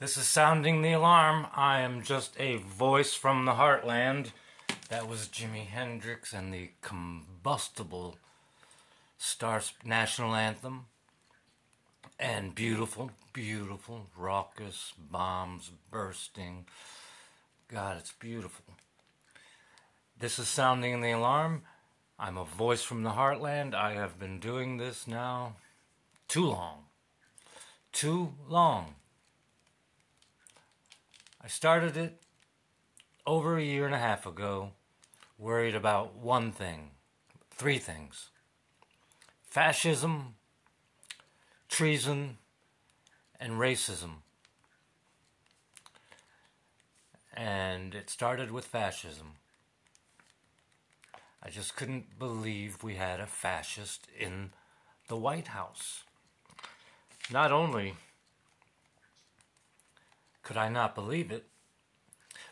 This is sounding the alarm. I am just a voice from the heartland. That was Jimi Hendrix and the combustible Star National Anthem. And beautiful, beautiful, raucous bombs bursting. God, it's beautiful. This is sounding the alarm. I'm a voice from the heartland. I have been doing this now too long. Too long. I started it over a year and a half ago, worried about one thing, three things fascism, treason, and racism. And it started with fascism. I just couldn't believe we had a fascist in the White House. Not only could I not believe it,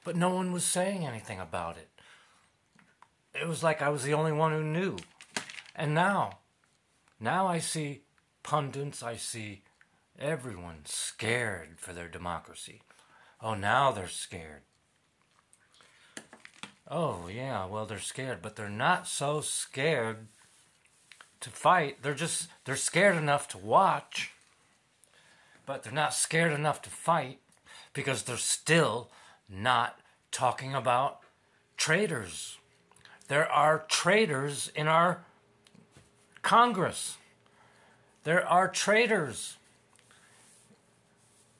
but no one was saying anything about it. It was like I was the only one who knew. And now, now I see pundits, I see everyone scared for their democracy. Oh, now they're scared. Oh, yeah, well, they're scared, but they're not so scared to fight. They're just, they're scared enough to watch, but they're not scared enough to fight because they're still not talking about traitors. There are traitors in our Congress. There are traitors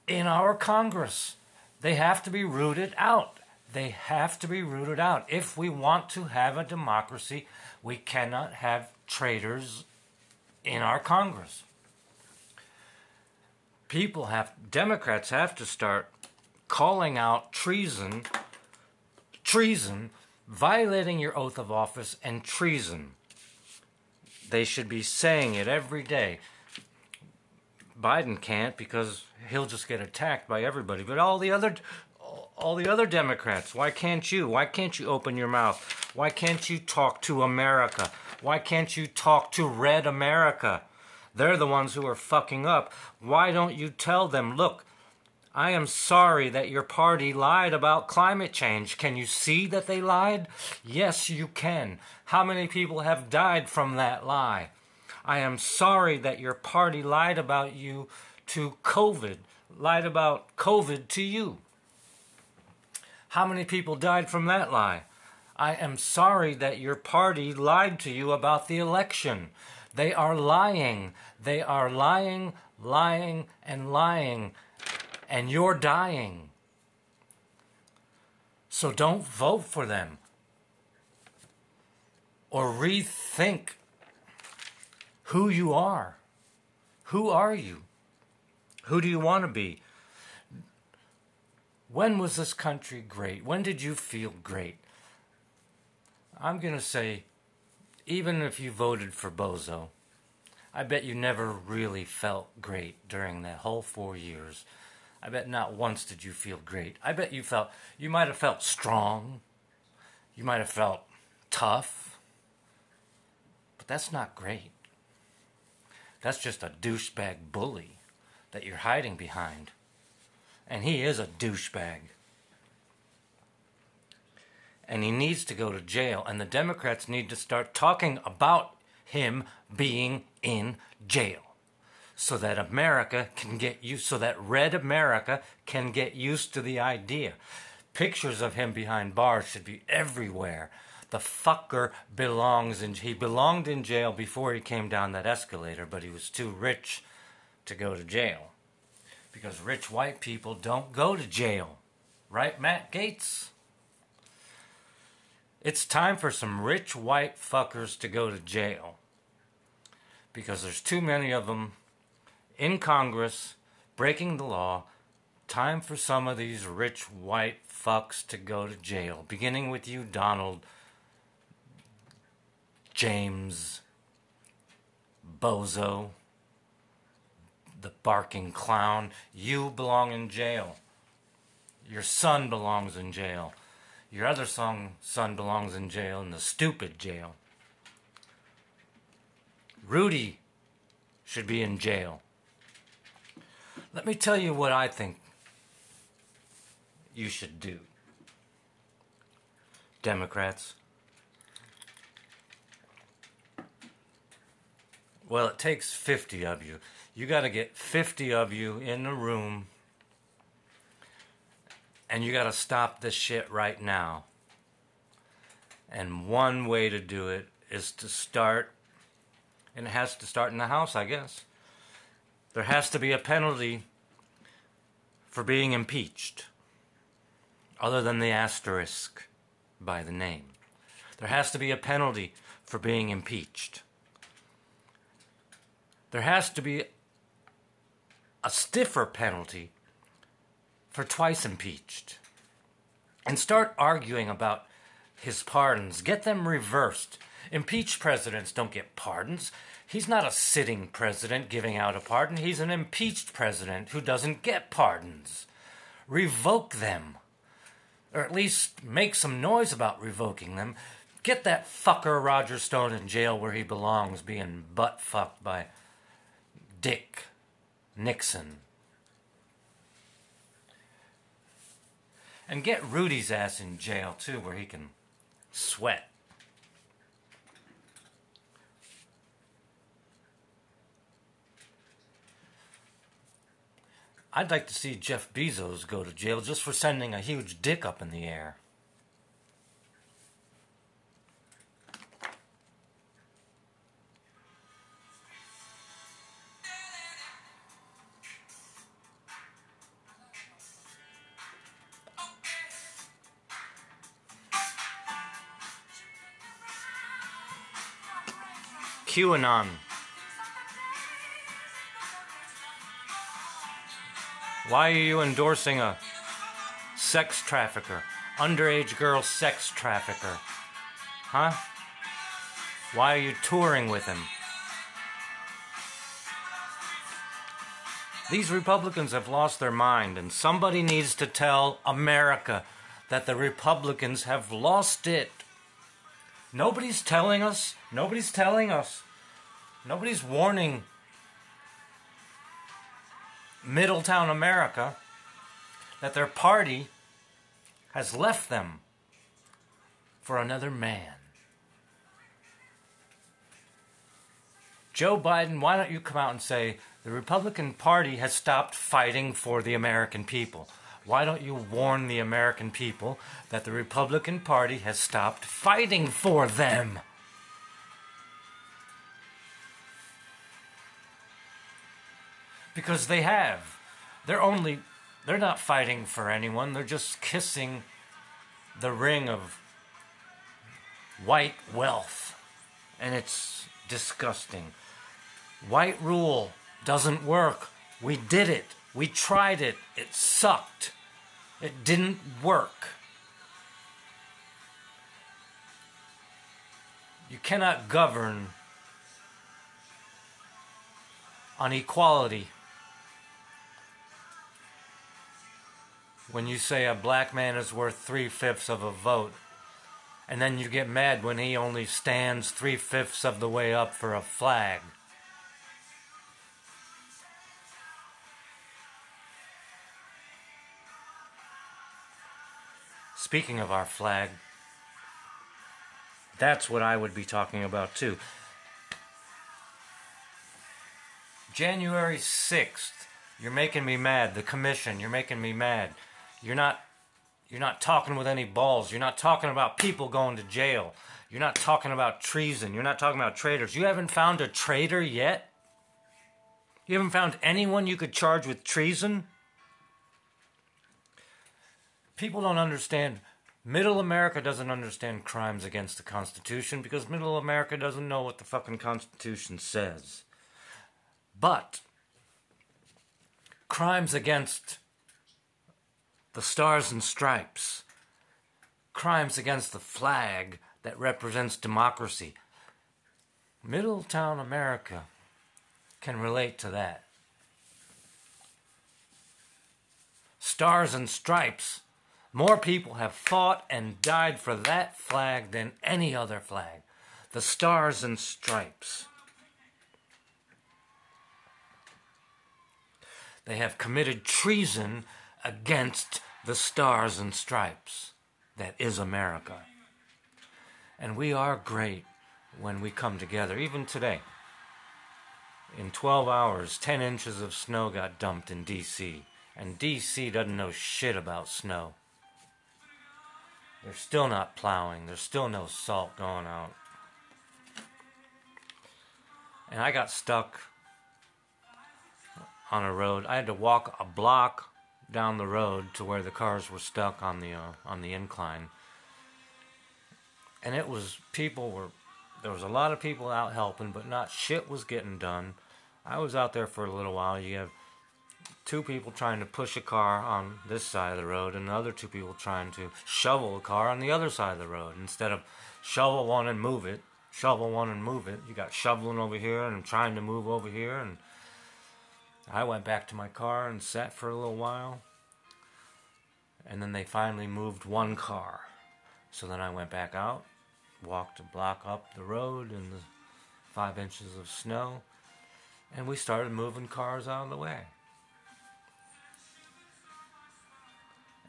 in our Congress. They have to be rooted out. They have to be rooted out. If we want to have a democracy, we cannot have traitors in our Congress. People have, Democrats have to start calling out treason, treason, violating your oath of office, and treason. They should be saying it every day. Biden can't because he'll just get attacked by everybody. But all the other all the other Democrats. Why can't you? Why can't you open your mouth? Why can't you talk to America? Why can't you talk to Red America? They're the ones who are fucking up. Why don't you tell them, look, I am sorry that your party lied about climate change. Can you see that they lied? Yes, you can. How many people have died from that lie? I am sorry that your party lied about you to COVID, lied about COVID to you. How many people died from that lie? I am sorry that your party lied to you about the election. They are lying. They are lying, lying, and lying. And you're dying. So don't vote for them. Or rethink who you are. Who are you? Who do you want to be? When was this country great? When did you feel great? I'm going to say, even if you voted for Bozo, I bet you never really felt great during that whole four years. I bet not once did you feel great. I bet you felt, you might have felt strong. You might have felt tough. But that's not great. That's just a douchebag bully that you're hiding behind. And he is a douchebag. And he needs to go to jail. And the Democrats need to start talking about him being in jail so that America can get used, so that red America can get used to the idea. Pictures of him behind bars should be everywhere. The fucker belongs in, he belonged in jail before he came down that escalator, but he was too rich to go to jail because rich white people don't go to jail. Right, Matt Gaetz? It's time for some rich white fuckers to go to jail. Because there's too many of them in Congress breaking the law. Time for some of these rich white fucks to go to jail. Beginning with you, Donald, James, Bozo the barking clown. You belong in jail. Your son belongs in jail. Your other son, son belongs in jail, in the stupid jail. Rudy should be in jail. Let me tell you what I think you should do. Democrats. Well, it takes 50 of you. You got to get 50 of you in the room and you got to stop this shit right now. And one way to do it is to start, and it has to start in the House, I guess. There has to be a penalty for being impeached, other than the asterisk by the name. There has to be a penalty for being impeached. There has to be a stiffer penalty for twice impeached. And start arguing about his pardons. Get them reversed. Impeached presidents don't get pardons. He's not a sitting president giving out a pardon. He's an impeached president who doesn't get pardons. Revoke them. Or at least make some noise about revoking them. Get that fucker Roger Stone in jail where he belongs, being butt fucked by Dick Nixon. And get Rudy's ass in jail too, where he can sweat. I'd like to see Jeff Bezos go to jail just for sending a huge dick up in the air. QAnon. Why are you endorsing a sex trafficker, underage girl sex trafficker? Huh? Why are you touring with him? These Republicans have lost their mind, and somebody needs to tell America that the Republicans have lost it. Nobody's telling us. Nobody's telling us. Nobody's warning Middletown America that their party has left them for another man. Joe Biden, why don't you come out and say the Republican Party has stopped fighting for the American people? Why don't you warn the American people that the Republican Party has stopped fighting for them? Because they have. They're only they're not fighting for anyone. They're just kissing the ring of white wealth. And it's disgusting. White rule doesn't work. We did it. We tried it. It sucked. It didn't work. You cannot govern on equality when you say a black man is worth three fifths of a vote, and then you get mad when he only stands three fifths of the way up for a flag. Speaking of our flag, that's what I would be talking about too. January 6th, you're making me mad. The commission, you're making me mad. You're not you're not talking with any balls. You're not talking about people going to jail. You're not talking about treason. You're not talking about traitors. You haven't found a traitor yet? You haven't found anyone you could charge with treason? People don't understand. Middle America doesn't understand crimes against the Constitution because Middle America doesn't know what the fucking Constitution says. But crimes against the Stars and Stripes, crimes against the flag that represents democracy. Middletown America can relate to that. Stars and Stripes. More people have fought and died for that flag than any other flag. The Stars and Stripes. They have committed treason against the stars and stripes that is America. And we are great when we come together, even today. In 12 hours, 10 inches of snow got dumped in D.C., and D.C. doesn't know shit about snow. They're still not plowing, there's still no salt going out. And I got stuck on a road. I had to walk a block down the road to where the cars were stuck on the uh, on the incline. And it was people were there was a lot of people out helping, but not shit was getting done. I was out there for a little while. You have two people trying to push a car on this side of the road, and other two people trying to shovel a car on the other side of the road. Instead of shovel one and move it, shovel one and move it, you got shoveling over here and trying to move over here. And I went back to my car and sat for a little while. And then they finally moved one car. So then I went back out, walked a block up the road in the five inches of snow and we started moving cars out of the way.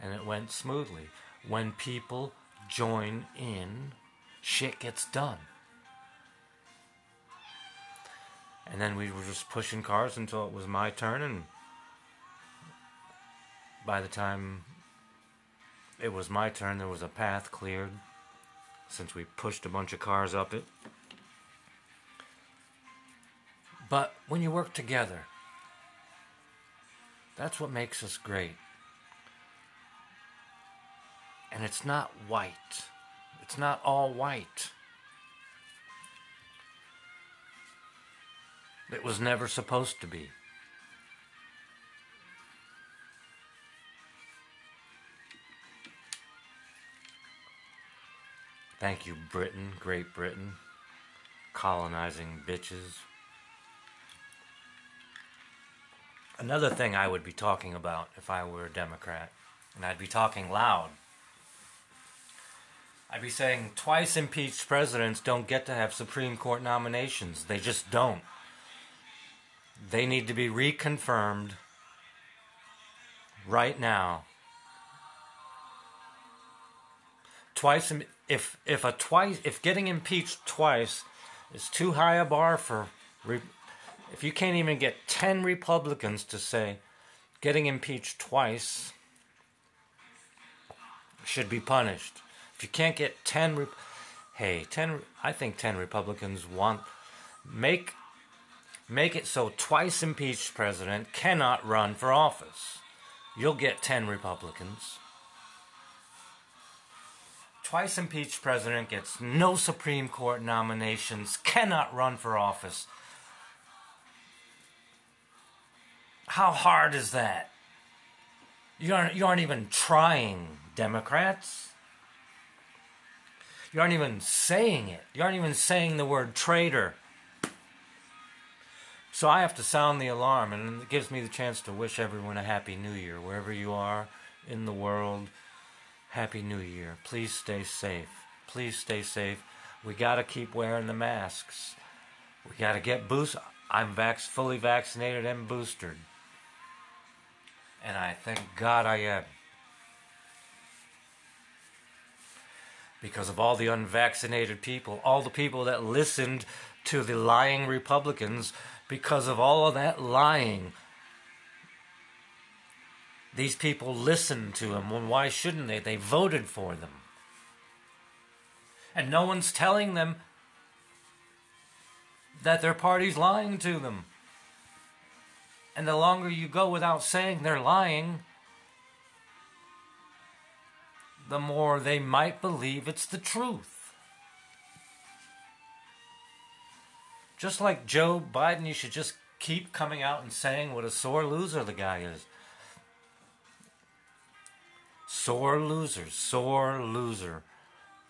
And it went smoothly. When people join in, shit gets done. And then we were just pushing cars until it was my turn, and by the time it was my turn, there was a path cleared since we pushed a bunch of cars up it. But when you work together, that's what makes us great. And it's not white. It's not all white. It was never supposed to be. Thank you, Britain, Great Britain, colonizing bitches. Another thing I would be talking about if I were a Democrat, and I'd be talking loud, I'd be saying twice impeached presidents don't get to have Supreme Court nominations. They just don't. They need to be reconfirmed right now. Twice if if a twice if getting impeached twice is too high a bar for if you can't even get 10 Republicans to say getting impeached twice should be punished, if you can't get 10 hey, 10 I think 10 Republicans want make make it so twice impeached president cannot run for office. You'll get 10 Republicans. Twice impeached president gets no Supreme Court nominations, cannot run for office. How hard is that? You aren't, you aren't even trying, Democrats. You aren't even saying it. You aren't even saying the word traitor. So I have to sound the alarm, and it gives me the chance to wish everyone a happy new year, wherever you are in the world. Happy New Year. Please stay safe. Please stay safe. We got to keep wearing the masks. We got to get boosted. I'm vax- fully vaccinated and boosted and I thank God I am. Because of all the unvaccinated people, all the people that listened to the lying Republicans, because of all of that lying, these people listened to them. Well, why shouldn't they? They voted for them. And no one's telling them that their party's lying to them. And the longer you go without saying they're lying, the more they might believe it's the truth. Just like Joe Biden, you should just keep coming out and saying what a sore loser the guy is. Sore loser, sore loser,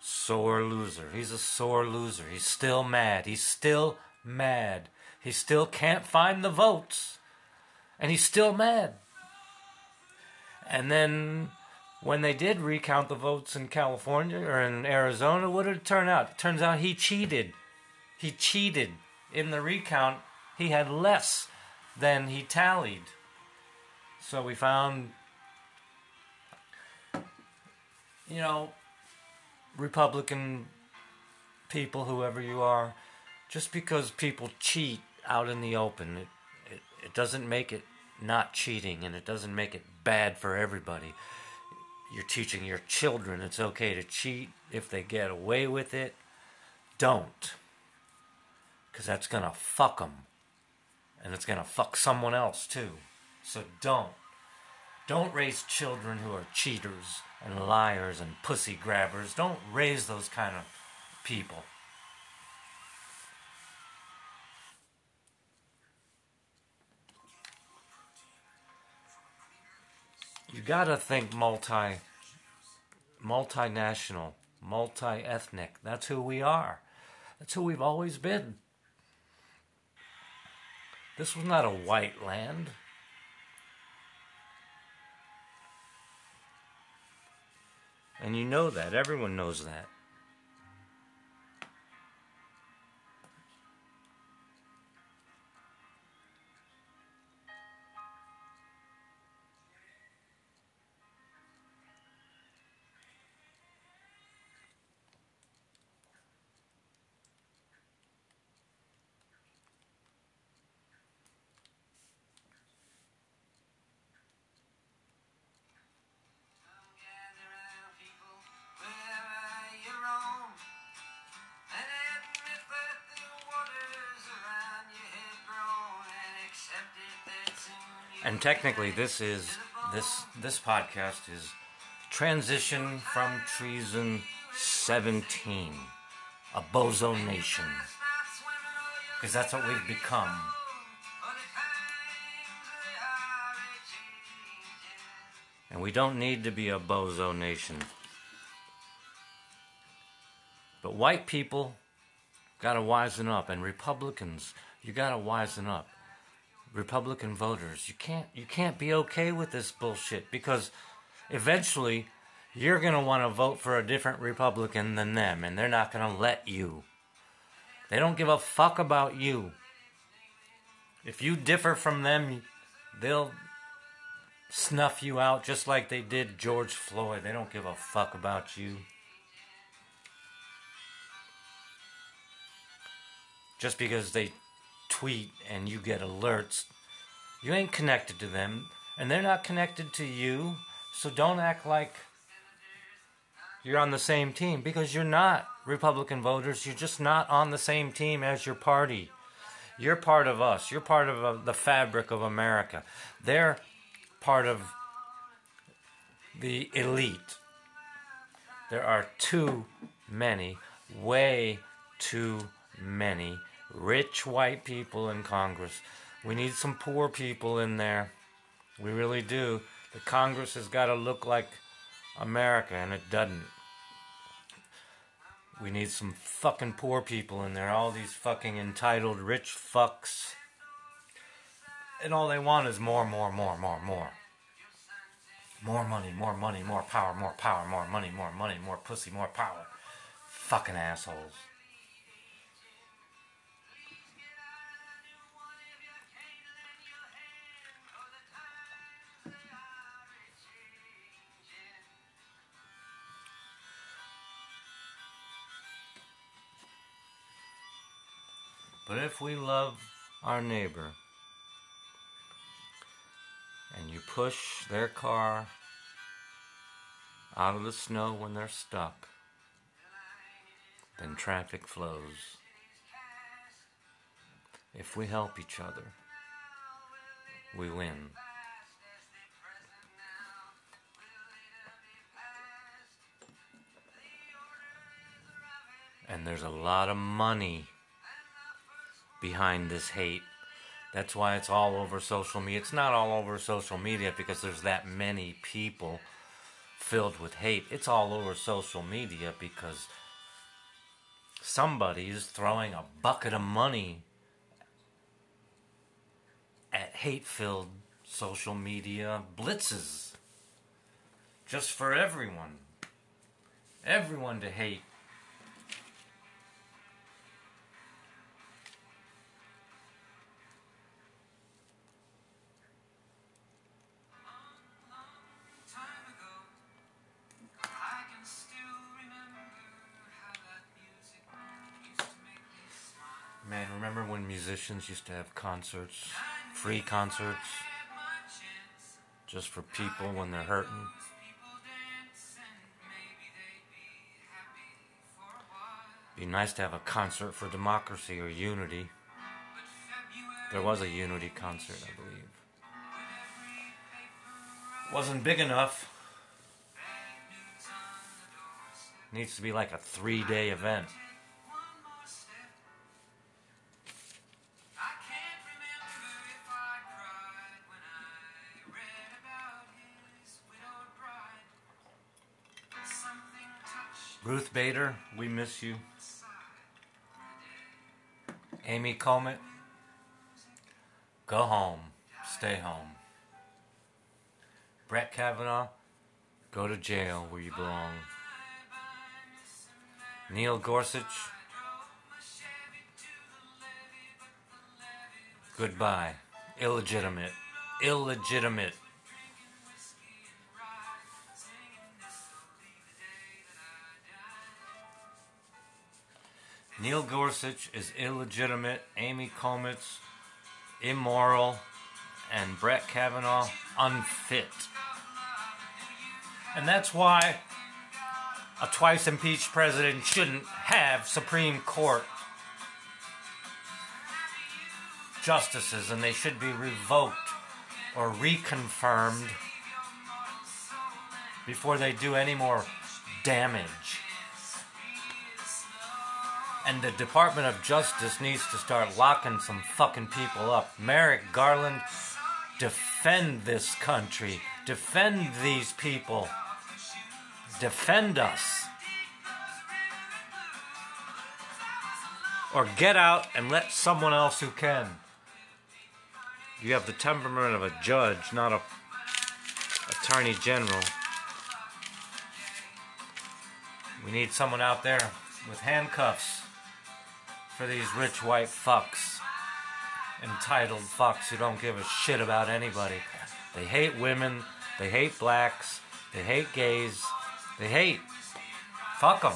sore loser. He's a sore loser. He's still mad. He's still mad. He still can't find the votes and he's still mad. And then when they did recount the votes in California or in Arizona, what did it turn out? It turns out he cheated. He cheated in the recount. He had less than he tallied. So we found you know, Republican people, whoever you are, just because people cheat out in the open, it, it, it doesn't make it not cheating and it doesn't make it bad for everybody. You're teaching your children it's okay to cheat if they get away with it. Don't. Because that's going to fuck them. And it's going to fuck someone else too. So don't. Don't raise children who are cheaters and liars and pussy grabbers. Don't raise those kind of people. You gotta think multi, multinational, multi ethnic. That's who we are. That's who we've always been. This was not a white land. And you know that. Everyone knows that. Technically, this is this this podcast is transition from treason 17, a bozo nation, because that's what we've become. And we don't need to be a bozo nation. But white people gotta wisen up, and Republicans, you gotta wisen up. Republican voters. You can't you can't be okay with this bullshit because eventually you're going to want to vote for a different Republican than them and they're not going to let you. They don't give a fuck about you. If you differ from them, they'll snuff you out just like they did George Floyd. They don't give a fuck about you. Just because they tweet and you get alerts, you ain't connected to them and they're not connected to you. So don't act like you're on the same team because you're not Republican voters. You're just not on the same team as your party. You're part of us. You're part of uh, the fabric of America. They're part of the elite. There are too many, way too many rich white people in Congress. We need some poor people in there. We really do. The Congress has got to look like America, and it doesn't. We need some fucking poor people in there. All these fucking entitled rich fucks. And all they want is more, more, more, more, more. More money, more money, more power, more power, more money, more money, more pussy, more power. Fucking assholes. But if we love our neighbor and you push their car out of the snow when they're stuck, then traffic flows. If we help each other, we win. And there's a lot of money behind this hate. That's why it's all over social media. It's not all over social media because there's that many people filled with hate. It's all over social media because somebody is throwing a bucket of money at hate filled social media blitzes just for everyone. Everyone to hate musicians used to have concerts, free concerts, just for people when they're hurting. Be nice to have a concert for democracy or unity. There was a unity concert, I believe. Wasn't big enough. Needs to be like a three day event. Ruth Bader, we miss you. Amy Comet, go home. Stay home. Brett Kavanaugh, go to jail where you belong. Neil Gorsuch, goodbye. Illegitimate. Illegitimate. Neil Gorsuch is illegitimate. Amy Comet's immoral. And Brett Kavanaugh unfit. And that's why a twice impeached president shouldn't have Supreme Court justices and they should be revoked or reconfirmed before they do any more damage. And the Department of Justice needs to start locking some fucking people up. Merrick Garland, defend this country. Defend these people. Defend us. Or get out and let someone else who can. You have the temperament of a judge, not a attorney general. We need someone out there with handcuffs for these rich white fucks. Entitled fucks who don't give a shit about anybody. They hate women, they hate blacks, they hate gays, they hate. Fuck them.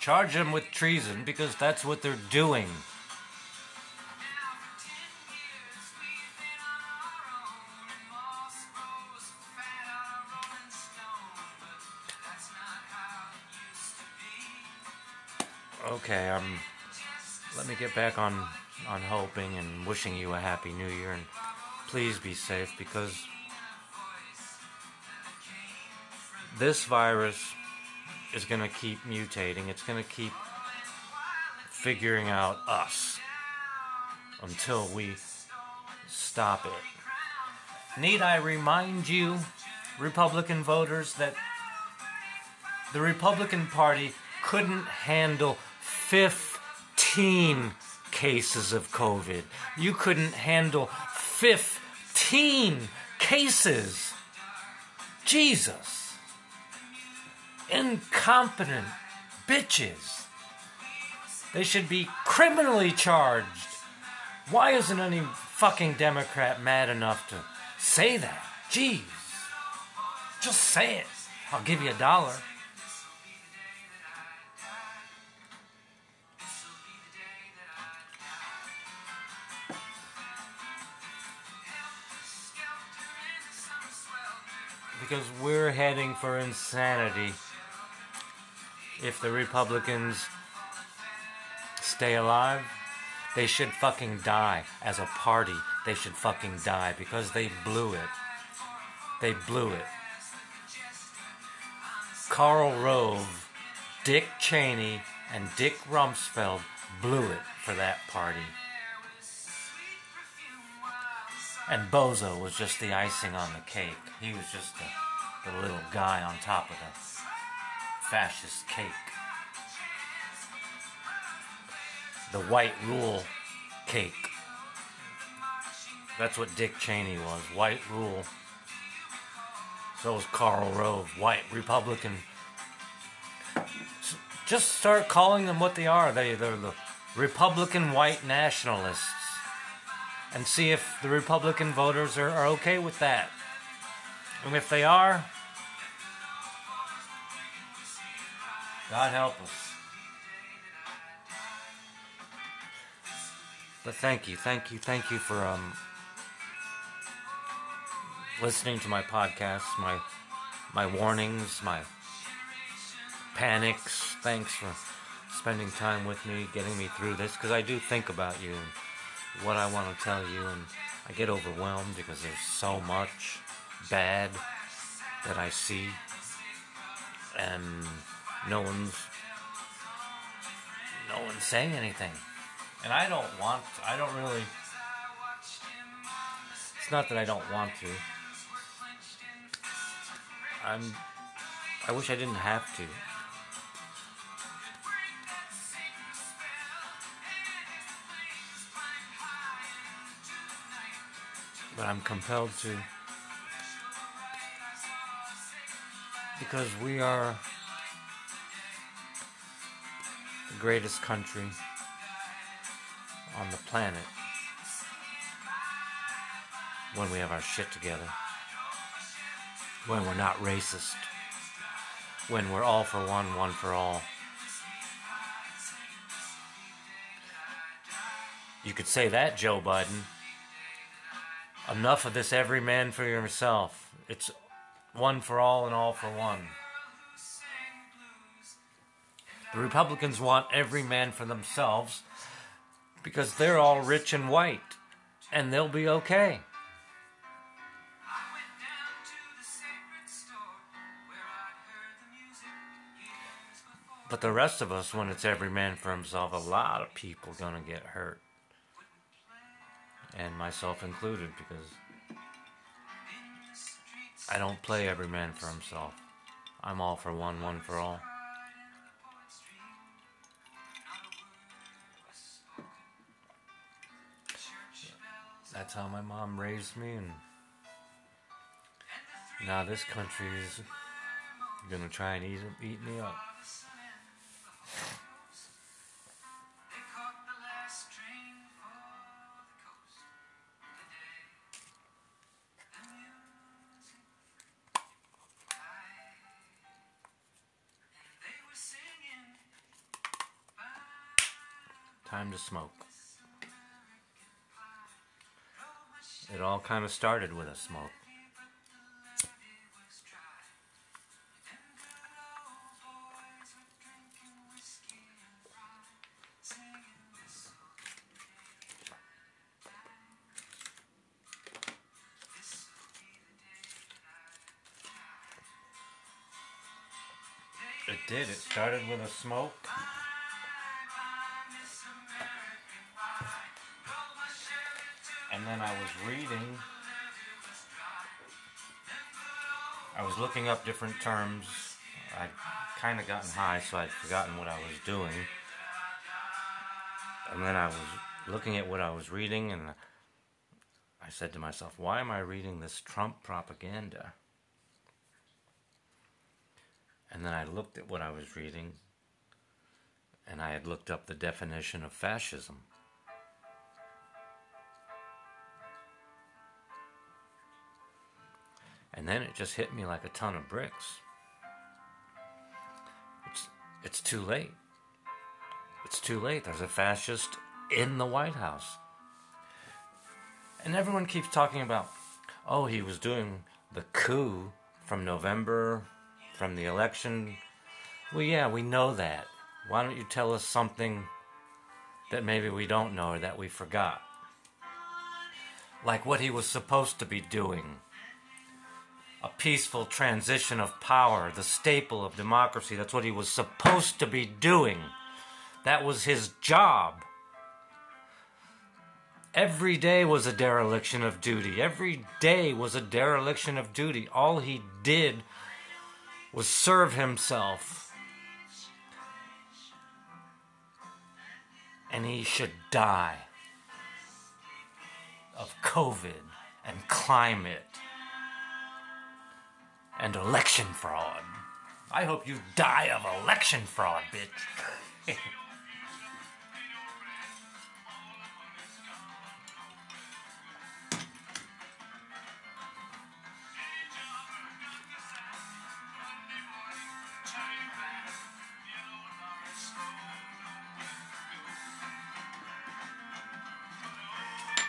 Charge them with treason because that's what they're doing. Okay, um, let me get back on on hoping and wishing you a happy new year and please be safe because this virus is going to keep mutating. It's going to keep figuring out us until we stop it. Need I remind you, Republican voters, that the Republican Party couldn't handle 15 cases of COVID. You couldn't handle 15 cases. Jesus. Incompetent bitches. They should be criminally charged. Why isn't any fucking Democrat mad enough to say that? Jeez. Just say it. I'll give you a dollar. Because we're heading for insanity if the Republicans stay alive. They should fucking die as a party. They should fucking die because they blew it. They blew it. Karl Rove, Dick Cheney, and Dick Rumsfeld blew it for that party. And Bozo was just the icing on the cake. He was just the, the little guy on top of the fascist cake. The white rule cake. That's what Dick Cheney was. White rule. So was Karl Rove. White Republican. Just start calling them what they are. They, they're the Republican white nationalists and see if the Republican voters are, are okay with that. And if they are, God help us. But thank you, thank you, thank you for um, listening to my podcast, my my warnings, my panics. Thanks for spending time with me, getting me through this, because I do think about you what I want to tell you and I get overwhelmed because there's so much bad that I see and no one's no one's saying anything. And I don't want I don't really It's not that I don't want to. I'm I wish I didn't have to. But I'm compelled to because we are the greatest country on the planet when we have our shit together, when we're not racist, when we're all for one, one for all. You could say that, Joe Biden. Enough of this every man for yourself. It's one for all and all for one. The Republicans want every man for themselves because they're all rich and white and they'll be okay. But the rest of us, when it's every man for himself, a lot of people gonna get hurt. And myself included, because I don't play every man for himself. I'm all for one, one for all. That's how my mom raised me, and now this country is gonna try and eat, eat me up. Smoke. It all kind of started with a smoke. It did. It started with a smoke. And then I was reading. I was looking up different terms. I'd kind of gotten high, so I'd forgotten what I was doing. And then I was looking at what I was reading, and I said to myself, why am I reading this Trump propaganda? And then I looked at what I was reading, and I had looked up the definition of fascism. And then it just hit me like a ton of bricks. It's, it's too late. It's too late. There's a fascist in the White House. And everyone keeps talking about, oh, he was doing the coup from November, from the election. Well, yeah, we know that. Why don't you tell us something that maybe we don't know or that we forgot? Like what he was supposed to be doing a peaceful transition of power, the staple of democracy. That's what he was supposed to be doing. That was his job. Every day was a dereliction of duty. Every day was a dereliction of duty. All he did was serve himself. And he should die of COVID and climate and election fraud. I hope you die of election fraud, bitch.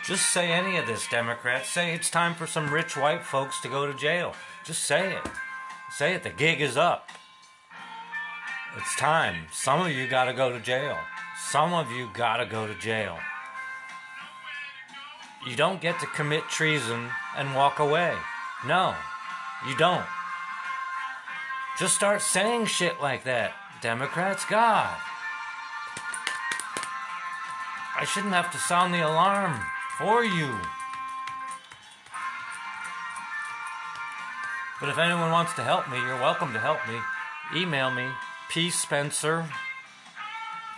Just say any of this, Democrats. Say it's time for some rich white folks to go to jail. Just say it. Say it. The gig is up. It's time. Some of you got to go to jail. Some of you got to go to jail. You don't get to commit treason and walk away. No, you don't. Just start saying shit like that, Democrats. God. I shouldn't have to sound the alarm for you. But if anyone wants to help me, you're welcome to help me. Email me, pspencer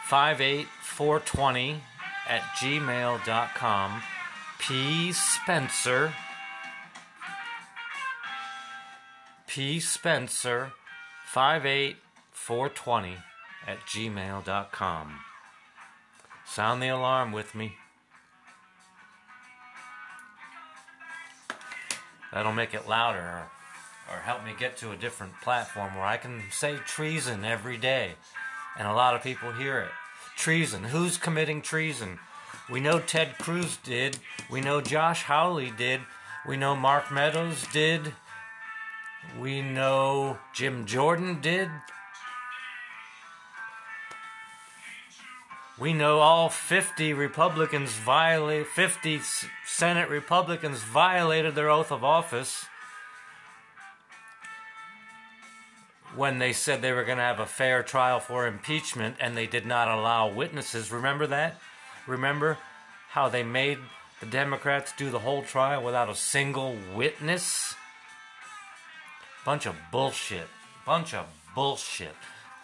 58420 at gmail.com. P. Spencer. P. Spencer 58420 at gmail.com. Sound the alarm with me. That'll make it louder or, help me get to a different platform where I can say treason every day and a lot of people hear it. Treason. Who's committing treason? We know Ted Cruz did. We know Josh Hawley did. We know Mark Meadows did. We know Jim Jordan did. We know all 50 Republicans violate 50 Senate Republicans violated their oath of office when they said they were going to have a fair trial for impeachment and they did not allow witnesses. Remember that? Remember how they made the Democrats do the whole trial without a single witness? Bunch of bullshit. Bunch of bullshit.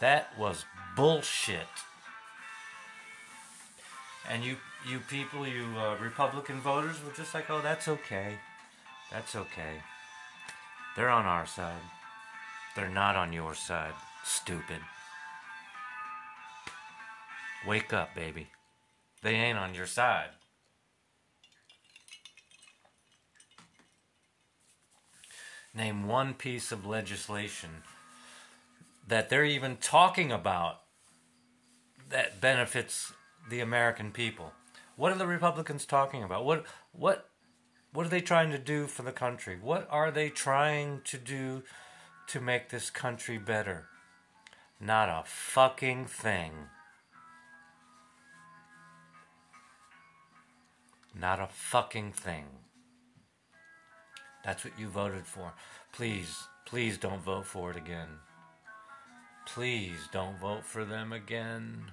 That was bullshit. And you, you people, you uh, Republican voters were just like, oh, that's okay. That's okay. They're on our side. They're not on your side, stupid. Wake up, baby. They ain't on your side. Name one piece of legislation that they're even talking about that benefits the American people. What are the Republicans talking about? What what what are they trying to do for the country? What are they trying to do to make this country better? Not a fucking thing. Not a fucking thing. That's what you voted for. Please, please don't vote for it again. Please don't vote for them again.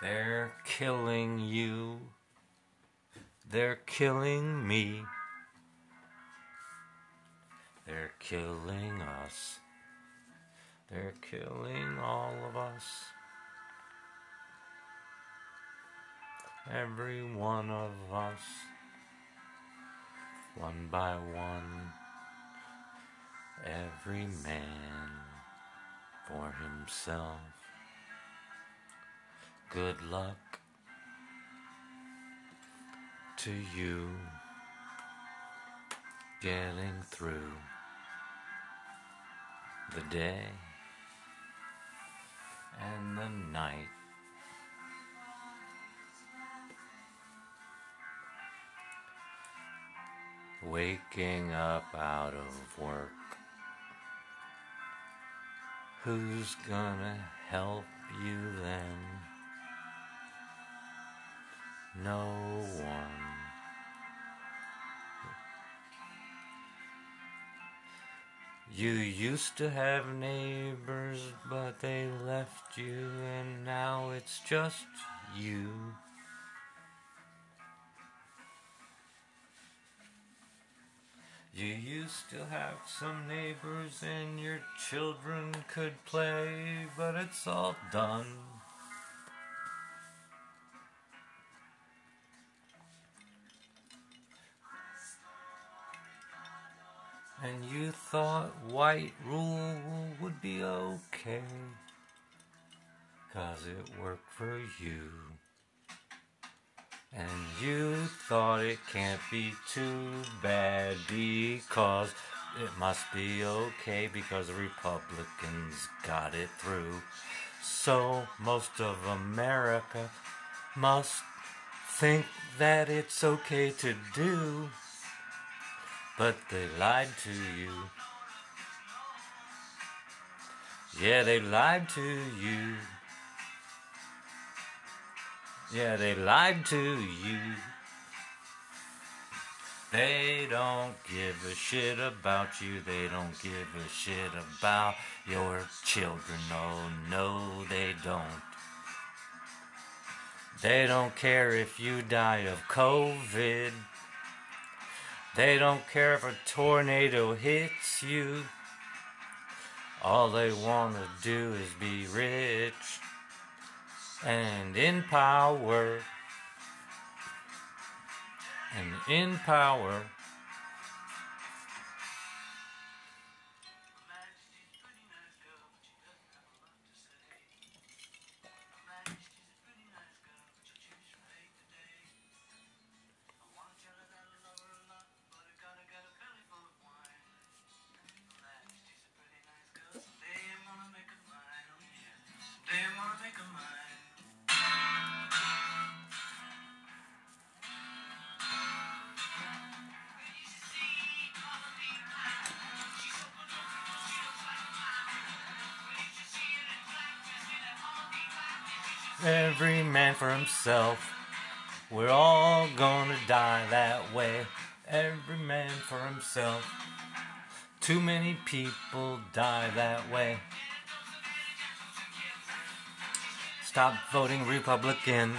They're killing you. They're killing me. They're killing us. They're killing all of us. Every one of us. One by one. Every man for himself. Good luck to you getting through the day and the night. Waking up out of work. Who's gonna help you then? No one. You used to have neighbors, but they left you, and now it's just you. You used to have some neighbors, and your children could play, but it's all done. And you thought white rule would be okay. Cause it worked for you. And you thought it can't be too bad because it must be okay because the Republicans got it through. So most of America must think that it's okay to do. But they lied to you. Yeah, they lied to you. Yeah, they lied to you. They don't give a shit about you. They don't give a shit about your children. Oh, no, they don't. They don't care if you die of COVID. They don't care if a tornado hits you. All they want to do is be rich and in power and in power. For himself. We're all gonna die that way. Every man for himself. Too many people die that way. Stop voting Republican.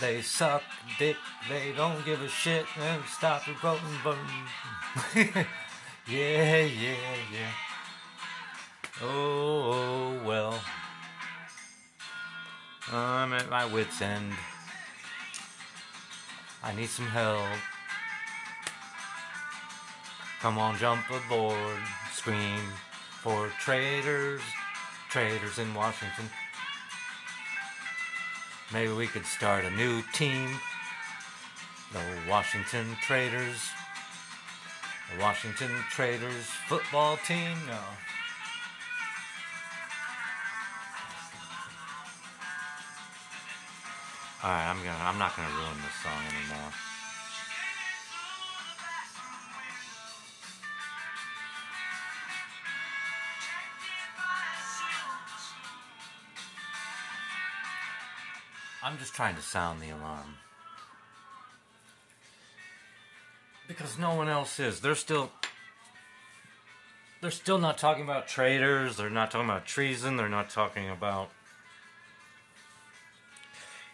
They suck dick. They don't give a shit. And stop voting. yeah, yeah, yeah. Oh, oh well. I'm at my wits' end. I need some help. Come on, jump aboard. Scream for traitors, traitors in Washington. Maybe we could start a new team. The Washington Traders. The Washington Traders football team. No. Alright, I'm gonna I'm not gonna ruin this song anymore. I'm just trying to sound the alarm. Because no one else is. They're still they're still not talking about traitors, they're not talking about treason, they're not talking about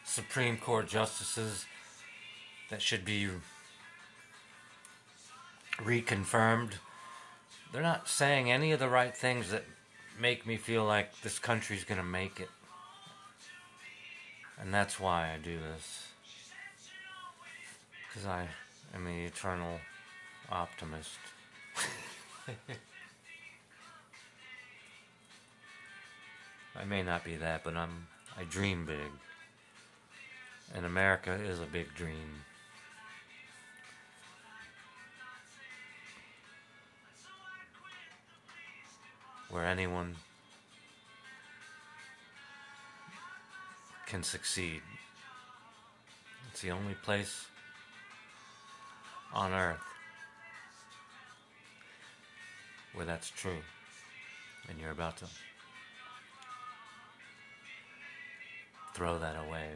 Supreme Court justices that should be reconfirmed. They're not saying any of the right things that make me feel like this country's going to make it. And that's why I do this. Because I am the eternal optimist. I may not be that, but I'm I dream big. And America is a big dream. Where anyone can succeed. It's the only place on earth where that's true. And you're about to throw that away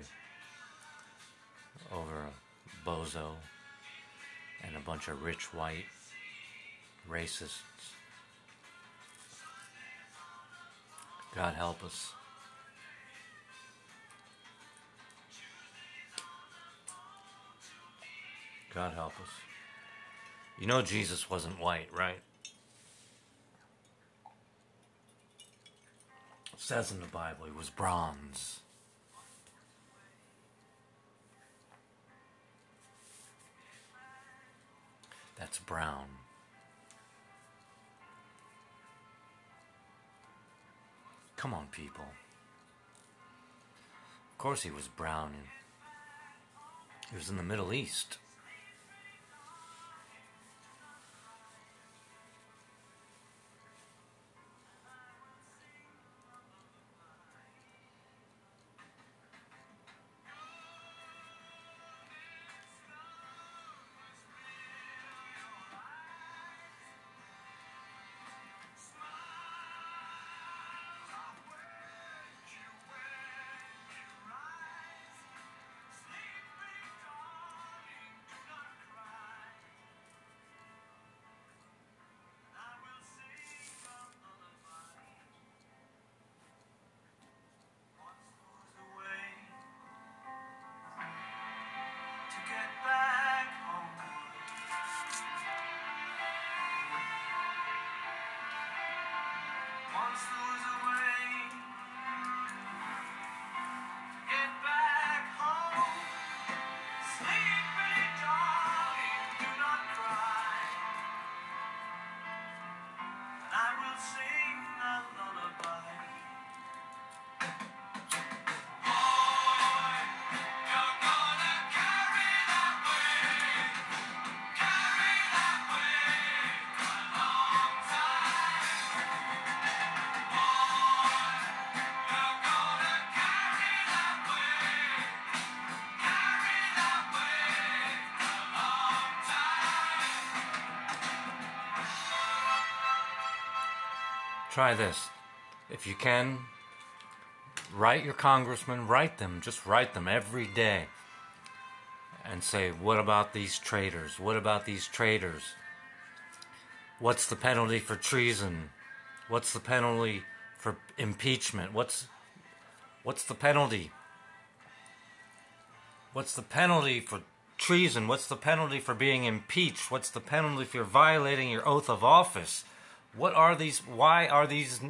over a bozo and a bunch of rich white racists. God help us. God help us. You know Jesus wasn't white, right? It says in the Bible he was bronze. That's brown. Come on, people. Of course he was brown. He was in the Middle East. Try this. If you can, write your congressman, write them, just write them every day. And say, what about these traitors? What about these traitors? What's the penalty for treason? What's the penalty for impeachment? What's what's the penalty? What's the penalty for treason? What's the penalty for being impeached? What's the penalty for violating your oath of office? What are these why are these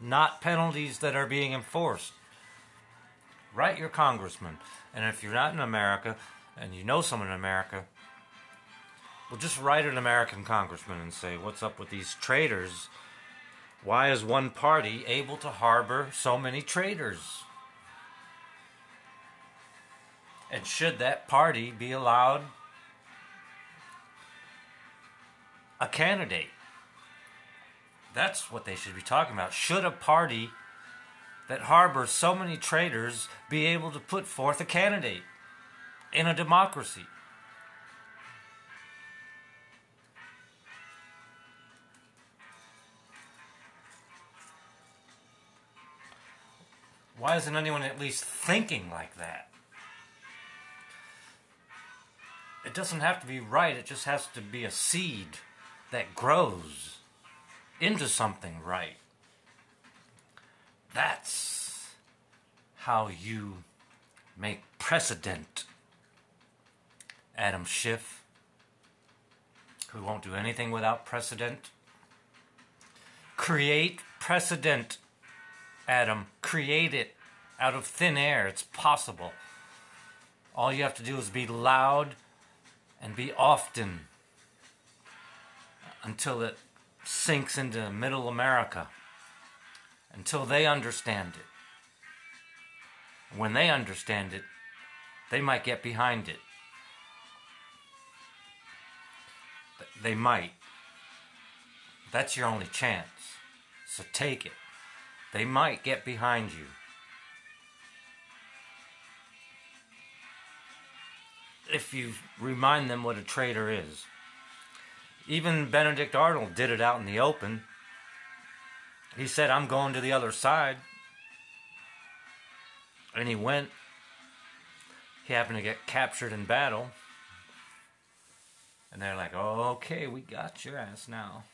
not penalties that are being enforced? Write your congressman. And if you're not in America and you know someone in America, well, just write an American congressman and say, what's up with these traitors? Why is one party able to harbor so many traitors? And should that party be allowed a candidate? That's what they should be talking about. Should a party that harbors so many traitors be able to put forth a candidate in a democracy? Why isn't anyone at least thinking like that? It doesn't have to be right, it just has to be a seed that grows into something right. That's how you make precedent. Adam Schiff, who won't do anything without precedent. Create precedent Adam, create it out of thin air. It's possible. All you have to do is be loud and be often until it sinks into middle America, until they understand it. When they understand it, they might get behind it. They might. That's your only chance. So take it. They might get behind you. If you remind them what a traitor is. Even Benedict Arnold did it out in the open. He said, I'm going to the other side. And he went. He happened to get captured in battle. And they're like, okay, we got your ass now.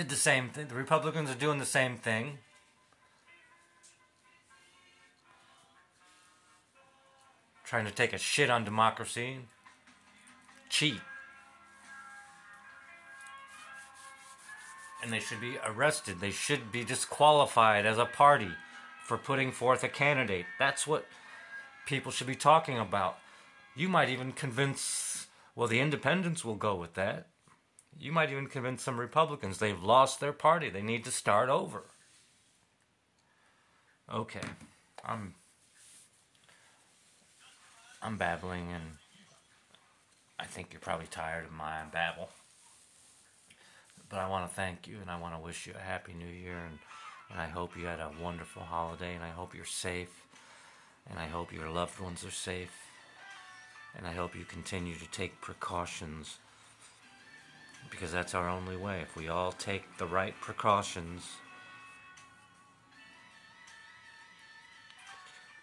did the same thing. The Republicans are doing the same thing. Trying to take a shit on democracy. Cheat. And they should be arrested. They should be disqualified as a party for putting forth a candidate. That's what people should be talking about. You might even convince, well, the independents will go with that. You might even convince some Republicans they've lost their party. They need to start over. Okay. I'm I'm babbling and I think you're probably tired of my babble. But I want to thank you and I want to wish you a happy new year and, and I hope you had a wonderful holiday and I hope you're safe and I hope your loved ones are safe and I hope you continue to take precautions because that's our only way. If we all take the right precautions,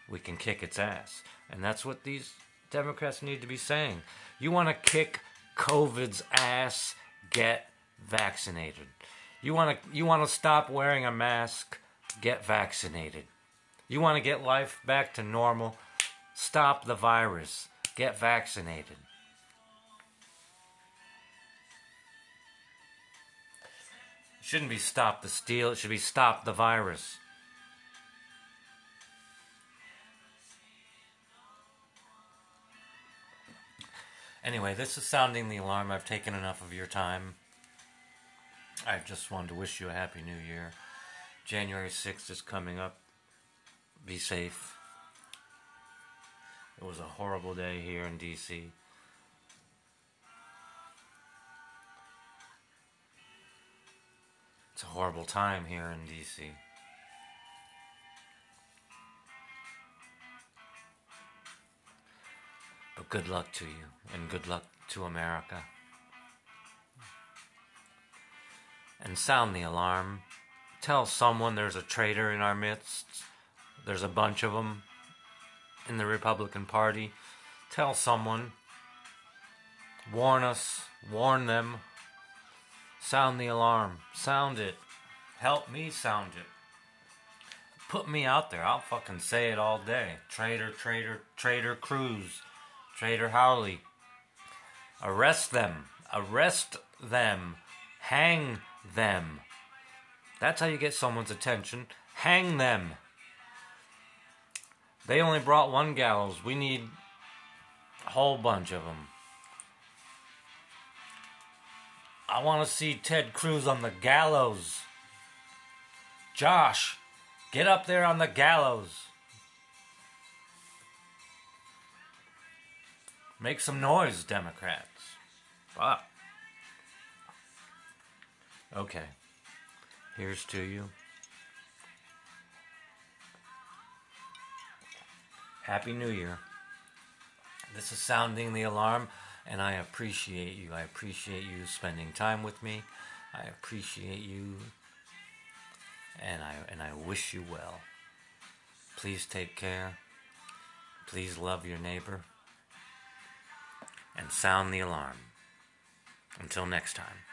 we can kick its ass. And that's what these Democrats need to be saying. You want to kick COVID's ass, get vaccinated. You want to you want to stop wearing a mask, get vaccinated. You want to get life back to normal, stop the virus, get vaccinated. shouldn't be stop the steal, it should be stop the virus. Anyway, this is sounding the alarm. I've taken enough of your time. I just wanted to wish you a happy new year. January 6th is coming up. Be safe. It was a horrible day here in DC. It's a horrible time here in DC. But good luck to you, and good luck to America. and sound the alarm. Tell someone there's a traitor in our midst. There's a bunch of them in the Republican Party. Tell someone. Warn us. Warn them. Sound the alarm. Sound it. Help me sound it. Put me out there. I'll fucking say it all day. Traitor, traitor, traitor Cruz. Traitor Hawley. Arrest them. Arrest them. Hang them. That's how you get someone's attention. Hang them. They only brought one gallows. We need a whole bunch of them. I want to see Ted Cruz on the gallows. Josh, get up there on the gallows. Make some noise, Democrats. Fuck. Okay. Here's to you. Happy New Year. This is sounding the alarm, and I appreciate you. I appreciate you spending time with me. I appreciate you, and I and I wish you well. Please take care. Please love your neighbor, and sound the alarm. Until next time.